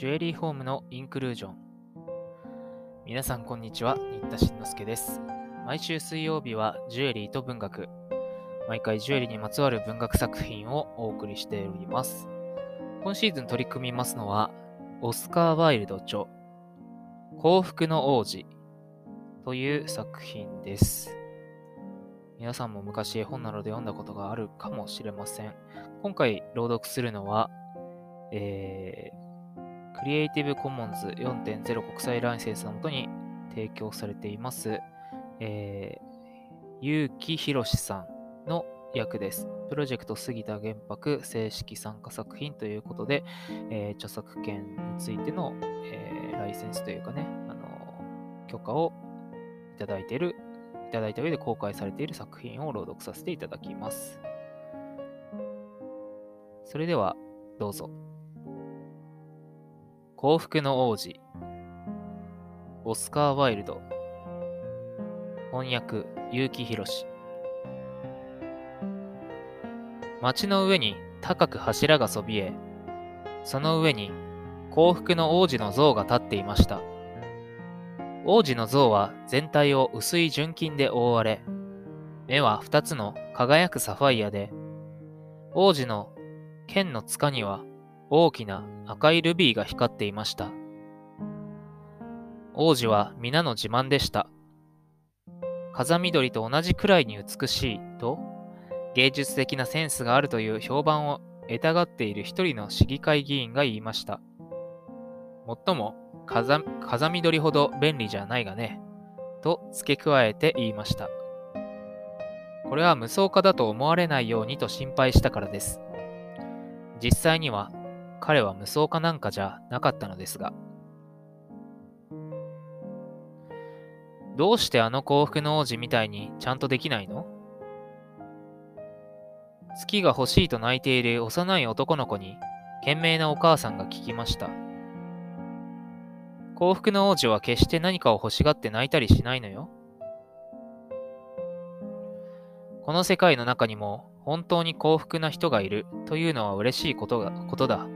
ジュエリーホームのインクルージョン。皆さんこんにちは、新田慎之介です。毎週水曜日はジュエリーと文学。毎回ジュエリーにまつわる文学作品をお送りしております。今シーズン取り組みますのは、オスカー・ワイルド著、幸福の王子という作品です。皆さんも昔絵本などで読んだことがあるかもしれません。今回朗読するのは、えー、クリエイティブコモンズ4.0国際ライセンスのもとに提供されています、えー、結城博さんの役です。プロジェクト杉田玄白正式参加作品ということで、えー著作権についての、えーライセンスというかね、あの許可をいただいている、いただいた上で公開されている作品を朗読させていただきます。それでは、どうぞ。幸福の王子。オスカー・ワイルド。翻訳結城博街の上に高く柱がそびえその上に幸福の王子の像が立っていました。王子の像は全体を薄い純金で覆われ目は二つの輝くサファイアで王子の剣の塚には大きな赤いルビーが光っていました。王子は皆の自慢でした。風緑と同じくらいに美しいと、芸術的なセンスがあるという評判を得たがっている一人の市議会議員が言いました。もっとも風、風緑ほど便利じゃないがね、と付け加えて言いました。これは無双化だと思われないようにと心配したからです。実際には彼は無双化なんかじゃなかったのですが。どうしてあの幸福の王子みたいにちゃんとできないの？月が欲しいと泣いている幼い男の子に懸命なお母さんが聞きました。幸福の王子は決して何かを欲しがって泣いたりしないのよ。この世界の中にも本当に幸福な人がいるというのは嬉しいことがことだ。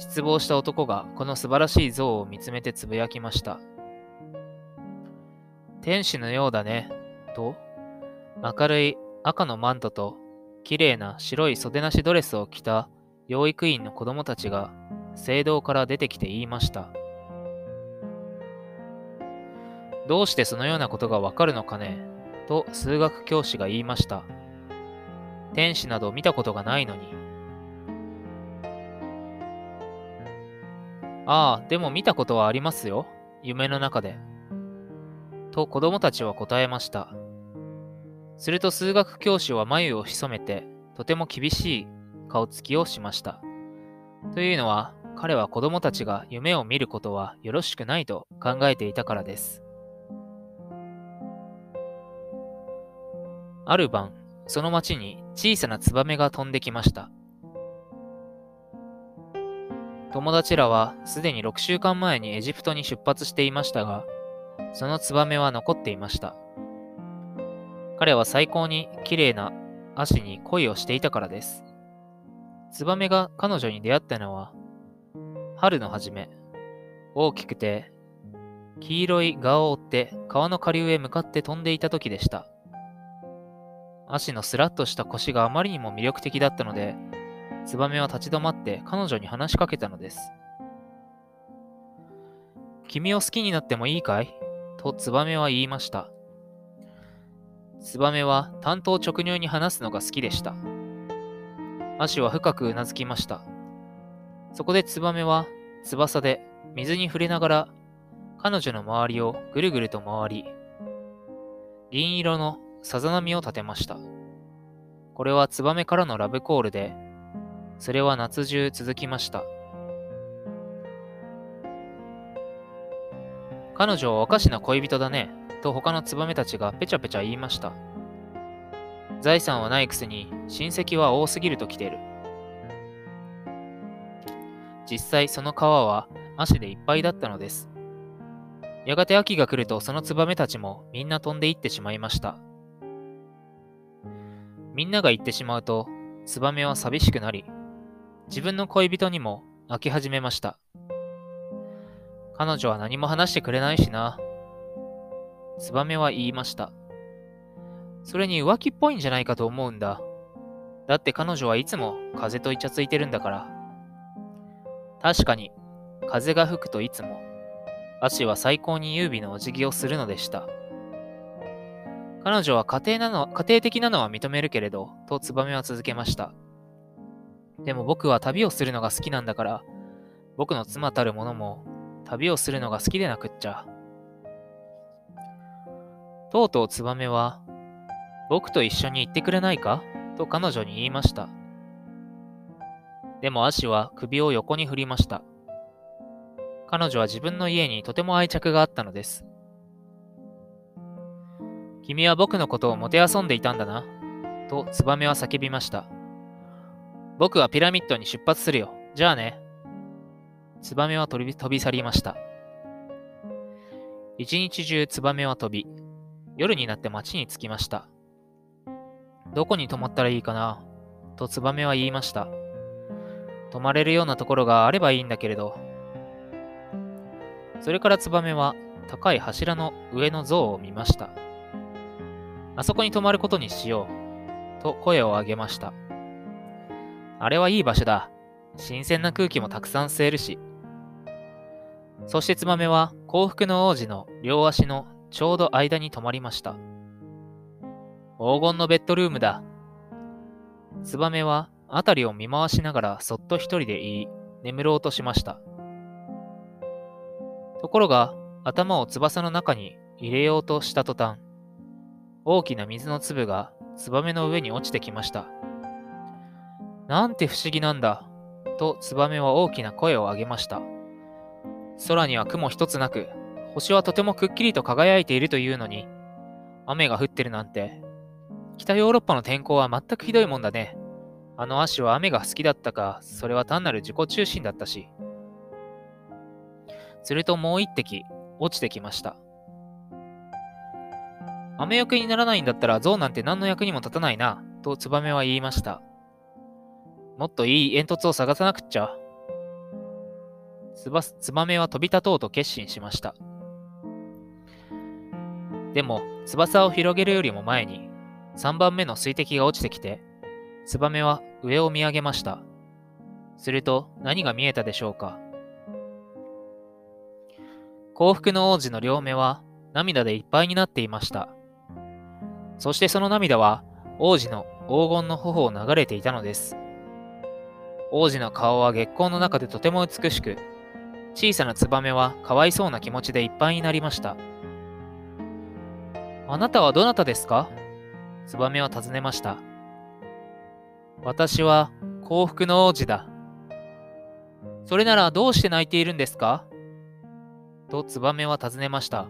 失望した男がこの素晴らしい像を見つめてつぶやきました。天使のようだね、と、明るい赤のマントと綺麗な白い袖なしドレスを着た養育院の子供たちが聖堂から出てきて言いました。どうしてそのようなことがわかるのかねと数学教師が言いました。天使など見たことがないのに。ああ、でも見たことはありますよ。夢の中で。と子供たちは答えました。すると数学教師は眉を潜めて、とても厳しい顔つきをしました。というのは、彼は子供たちが夢を見ることはよろしくないと考えていたからです。ある晩、その町に小さなツバメが飛んできました。友達らはすでに6週間前にエジプトに出発していましたが、そのツバメは残っていました。彼は最高に綺麗な足に恋をしていたからです。ツバメが彼女に出会ったのは、春の初め、大きくて黄色い蛾を追って川の下流へ向かって飛んでいた時でした。足のスラッとした腰があまりにも魅力的だったので、ツバメは立ち止まって彼女に話しかけたのです。君を好きになってもいいかい？とツバメは言いました。ツバメは担当直入に話すのが好きでした。足は深くうなずきました。そこでツバメは翼で水に触れながら彼女の周りをぐるぐると回り、銀色のさざ波を立てました。これはツバメからのラブコールで、それは夏中続きました。彼女はおかしな恋人だね、と他のツバメたちがペチャペチャ言いました。財産はないくせに親戚は多すぎると来てる。実際その川は足でいっぱいだったのです。やがて秋が来るとそのツバメたちもみんな飛んでいってしまいました。みんなが行ってしまうとツバメは寂しくなり、自分の恋人にも泣き始めました。彼女は何も話してくれないしな。ツバメは言いました。それに浮気っぽいんじゃないかと思うんだ。だって彼女はいつも風とイチャついてるんだから。確かに、風が吹くといつも、足は最高に優美なお辞儀をするのでした。彼女は家庭なの家庭的なのは認めるけれど、とツバメは続けました。でも僕は旅をするのが好きなんだから、僕の妻たる者も旅をするのが好きでなくっちゃ。とうとうツバメは、僕と一緒に行ってくれないか？と彼女に言いました。でもアシは首を横に振りました。彼女は自分の家にとても愛着があったのです。君は僕のことをもてあそんでいたんだな。とツバメは叫びました。僕はピラミッドに出発するよ。じゃあね。ツバメは飛び飛び去りました。一日中ツバメは飛び、夜になって町に着きました。どこに泊まったらいいかな？とツバメは言いました。泊まれるようなところがあればいいんだけれど。それからツバメは高い柱の上の像を見ました。あそこに泊まることにしよう。と声を上げました。あれはいい場所だ。新鮮な空気もたくさん吸えるし。そしてツバメは幸福の王子の両足のちょうど間に泊まりました。黄金のベッドルームだ。ツバメは辺りを見回しながらそっと一人で言い、眠ろうとしました。ところが、頭を翼の中に入れようとした途端、大きな水の粒がツバメの上に落ちてきました。なんて不思議なんだ、とツバメは大きな声を上げました。空には雲一つなく、星はとてもくっきりと輝いているというのに、雨が降ってるなんて北ヨーロッパの天候は全くひどいもんだね。あの足は雨が好きだったか、それは単なる自己中心だったし。するともう一滴落ちてきました。雨よけにならないんだったら象なんて何の役にも立たないな、とツバメは言いました。もっといい煙突を探さなくっちゃ。ツバツバメは飛び立とうと決心しました。でも、翼を広げるよりも前に、3番目の水滴が落ちてきて、ツバメは上を見上げました。すると何が見えたでしょうか。幸福の王子の両目は涙でいっぱいになっていました。そしてその涙は王子の黄金の頬を流れていたのです。王子の顔は月光の中でとても美しく、小さなツバメはかわいそうな気持ちでいっぱいになりました。あなたはどなたですか？ツバメは尋ねました。私は幸福の王子だ。それならどうして泣いているんですか？とツバメは尋ねました。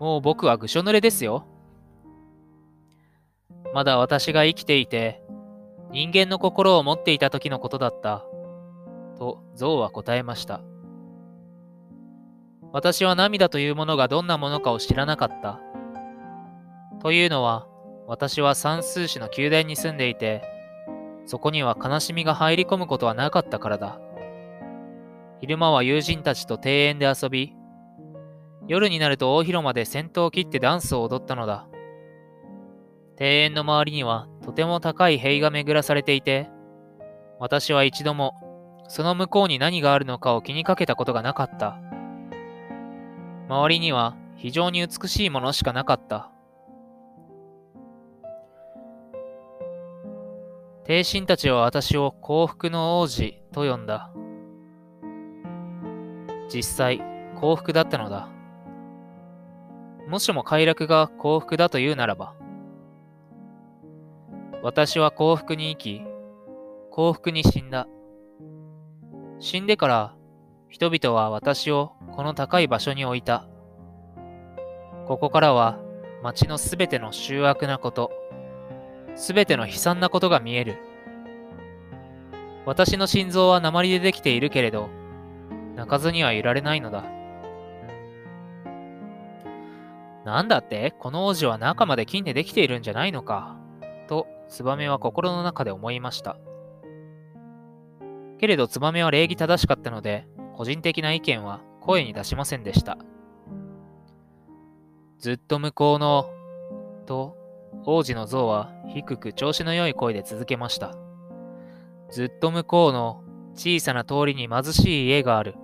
もう僕はぐしょ濡れですよ。まだ私が生きていて、人間の心を持っていた時のことだった。と象は答えました。私は涙というものがどんなものかを知らなかった。というのは、私は算数市の宮殿に住んでいて、そこには悲しみが入り込むことはなかったからだ。昼間は友人たちと庭園で遊び、夜になると大広間で先頭を切ってダンスを踊ったのだ。庭園の周りにはとても高い塀が巡らされていて、私は一度もその向こうに何があるのかを気にかけたことがなかった。周りには非常に美しいものしかなかった。帝神たちは私を幸福の王子と呼んだ。実際、幸福だったのだ。もしも快楽が幸福だというならば、私は幸福に生き、幸福に死んだ。死んでから、人々は私をこの高い場所に置いた。ここからは町のすべての醜悪なこと、すべての悲惨なことが見える。私の心臓は鉛でできているけれど、泣かずにはいられないのだ。なんだってこの王子は中まで金でできているんじゃないのか。と、ツバメは心の中で思いました。けれどツバメは礼儀正しかったので、個人的な意見は声に出しませんでした。ずっと向こうの、と、王子の像は低く調子の良い声で続けました。ずっと向こうの小さな通りに貧しい家がある。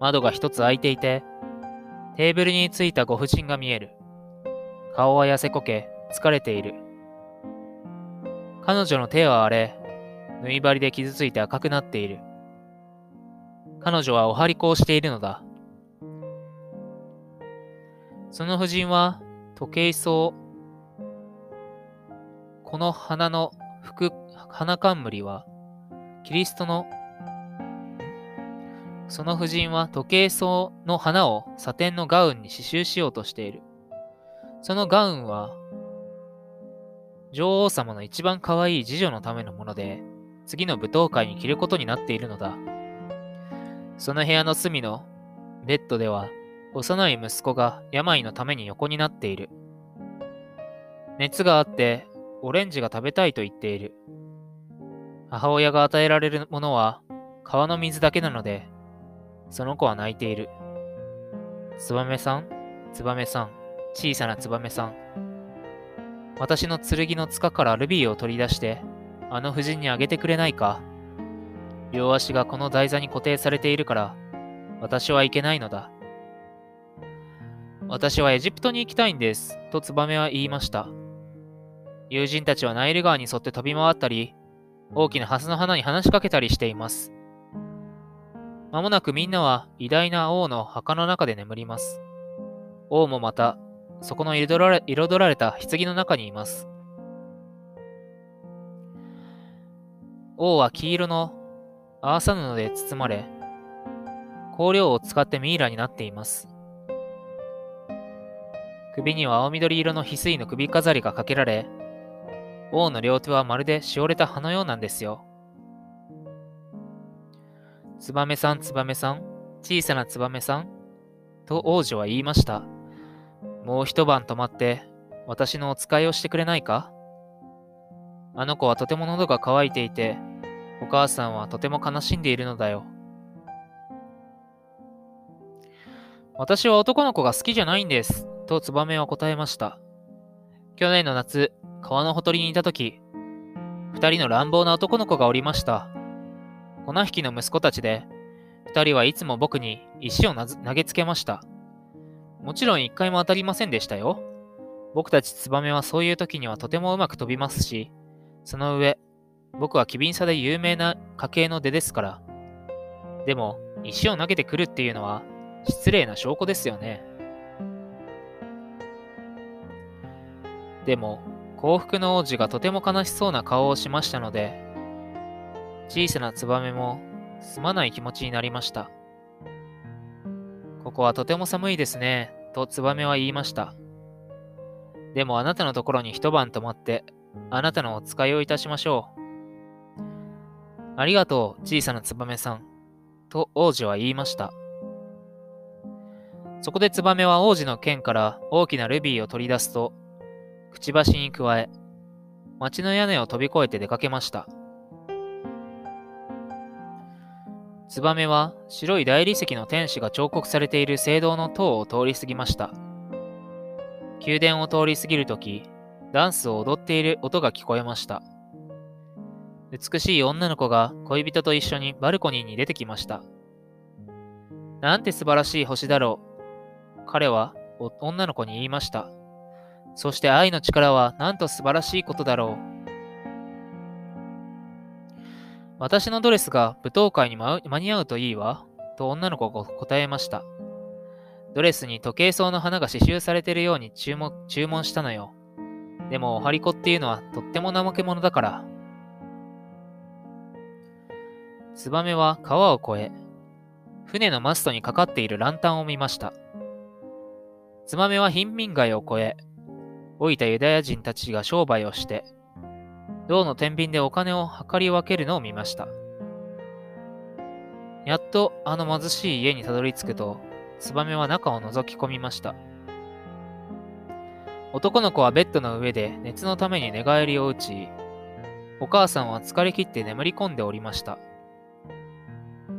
窓が一つ開いていて、テーブルについたご婦人が見える。顔は痩せこけ、疲れている。彼女の手は荒れ、縫い針で傷ついて赤くなっている。彼女はお張り子をしているのだ。その婦人は時計草。この花の服、花冠は、キリストの、その婦人は時計草の花をサテンのガウンに刺繍しようとしている。そのガウンは、女王様の一番可愛い次女のためのもので、次の舞踏会に着ることになっているのだ。その部屋の隅のベッドでは、幼い息子が病のために横になっている。熱があってオレンジが食べたいと言っている。母親が与えられるものは川の水だけなので、その子は泣いている。ツバメさん、ツバメさん、小さなツバメさん。私の剣の塚からルビーを取り出して、あの夫人にあげてくれないか両足がこの台座に固定されているから、私はいけないのだ。私はエジプトに行きたいんです、とツバメは言いました。友人たちはナイル川に沿って飛び回ったり、大きなハスの花に話しかけたりしています。まもなくみんなは偉大な王の墓の中で眠ります。王もまた、そこの彩られ彩られた棺の中にいます。王は黄色のアーサ布で包まれ、香料を使ってミイラになっています。首には青緑色の翡翠の首飾りがかけられ、王の両手はまるでしおれた葉のようなんですよ。ツバメさん、ツバメさん、小さなツバメさん、と王女は言いました。もう一晩泊まって、私のお使いをしてくれないか？あの子はとても喉が渇いていて、お母さんはとても悲しんでいるのだよ。私は男の子が好きじゃないんです。とツバメは答えました。去年の夏、川のほとりにいたとき、二人の乱暴な男の子がおりました。粉引きの息子たちで、二人はいつも僕に石を投げつけました。もちろん一回も当たりませんでしたよ。僕たちツバメはそういう時にはとてもうまく飛びますし、その上、僕は機敏さで有名な家系の出ですから。でも、石を投げてくるっていうのは失礼な証拠ですよね。でも、幸福の王子がとても悲しそうな顔をしましたので、小さなツバメもすまない気持ちになりました。ここはとても寒いですね、とツバメは言いました。でもあなたのところに一晩泊まって、あなたのお使いをいたしましょう。ありがとう、小さなツバメさん、と王子は言いました。そこでツバメは王子の剣から大きなルビーを取り出すと、くちばしに加え、町の屋根を飛び越えて出かけました。ツバメは白い大理石の天使が彫刻されている聖堂の塔を通り過ぎました。宮殿を通り過ぎるとき、ダンスを踊っている音が聞こえました。美しい女の子が恋人と一緒にバルコニーに出てきました。なんて素晴らしい星だろう。彼は女の子に言いました。そして愛の力はなんと素晴らしいことだろう。私のドレスが舞踏会に間に合うといいわ、と女の子が答えました。ドレスに時計草の花が刺繍されているように注文注文したのよ。でも、おはりこっていうのはとっても怠け者だから。ツバメは川を越え、船のマストにかかっているランタンを見ました。ツバメは貧民街を越え、老いたユダヤ人たちが商売をして、銅の天秤でお金を計り分けるのを見ました。やっとあの貧しい家にたどり着くと、ツバメは中を覗き込みました。男の子はベッドの上で熱のために寝返りを打ち、お母さんは疲れ切って眠り込んでおりました。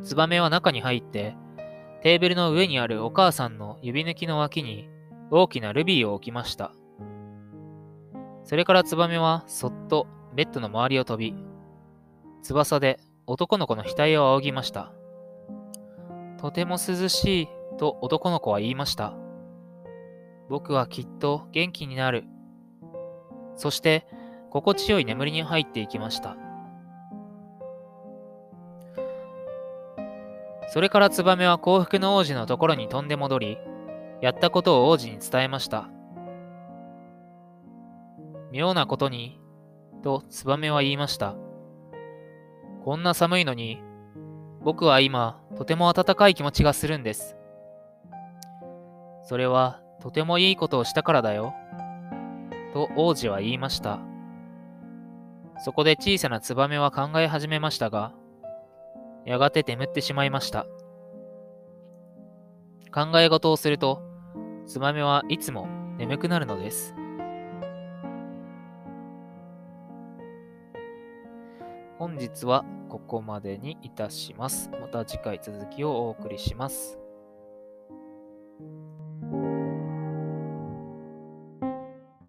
ツバメは中に入って、テーブルの上にあるお母さんの指抜きの脇に大きなルビーを置きました。それからツバメはそっとベッドの周りを飛び、翼で男の子の額を仰ぎました。とても涼しいと男の子は言いました。僕はきっと元気になる。そして心地よい眠りに入っていきました。それからツバメは幸福の王子のところに飛んで戻り、やったことを王子に伝えました。妙なことに、とツバメは言いました。こんな寒いのに、僕は今、とても暖かい気持ちがするんです。それは、とてもいいことをしたからだよ。と王子は言いました。そこで小さなツバメは考え始めましたが、やがて眠ってしまいました。考え事をすると、ツバメはいつも眠くなるのです。本日はここまでにいたします。また次回続きをお送りします。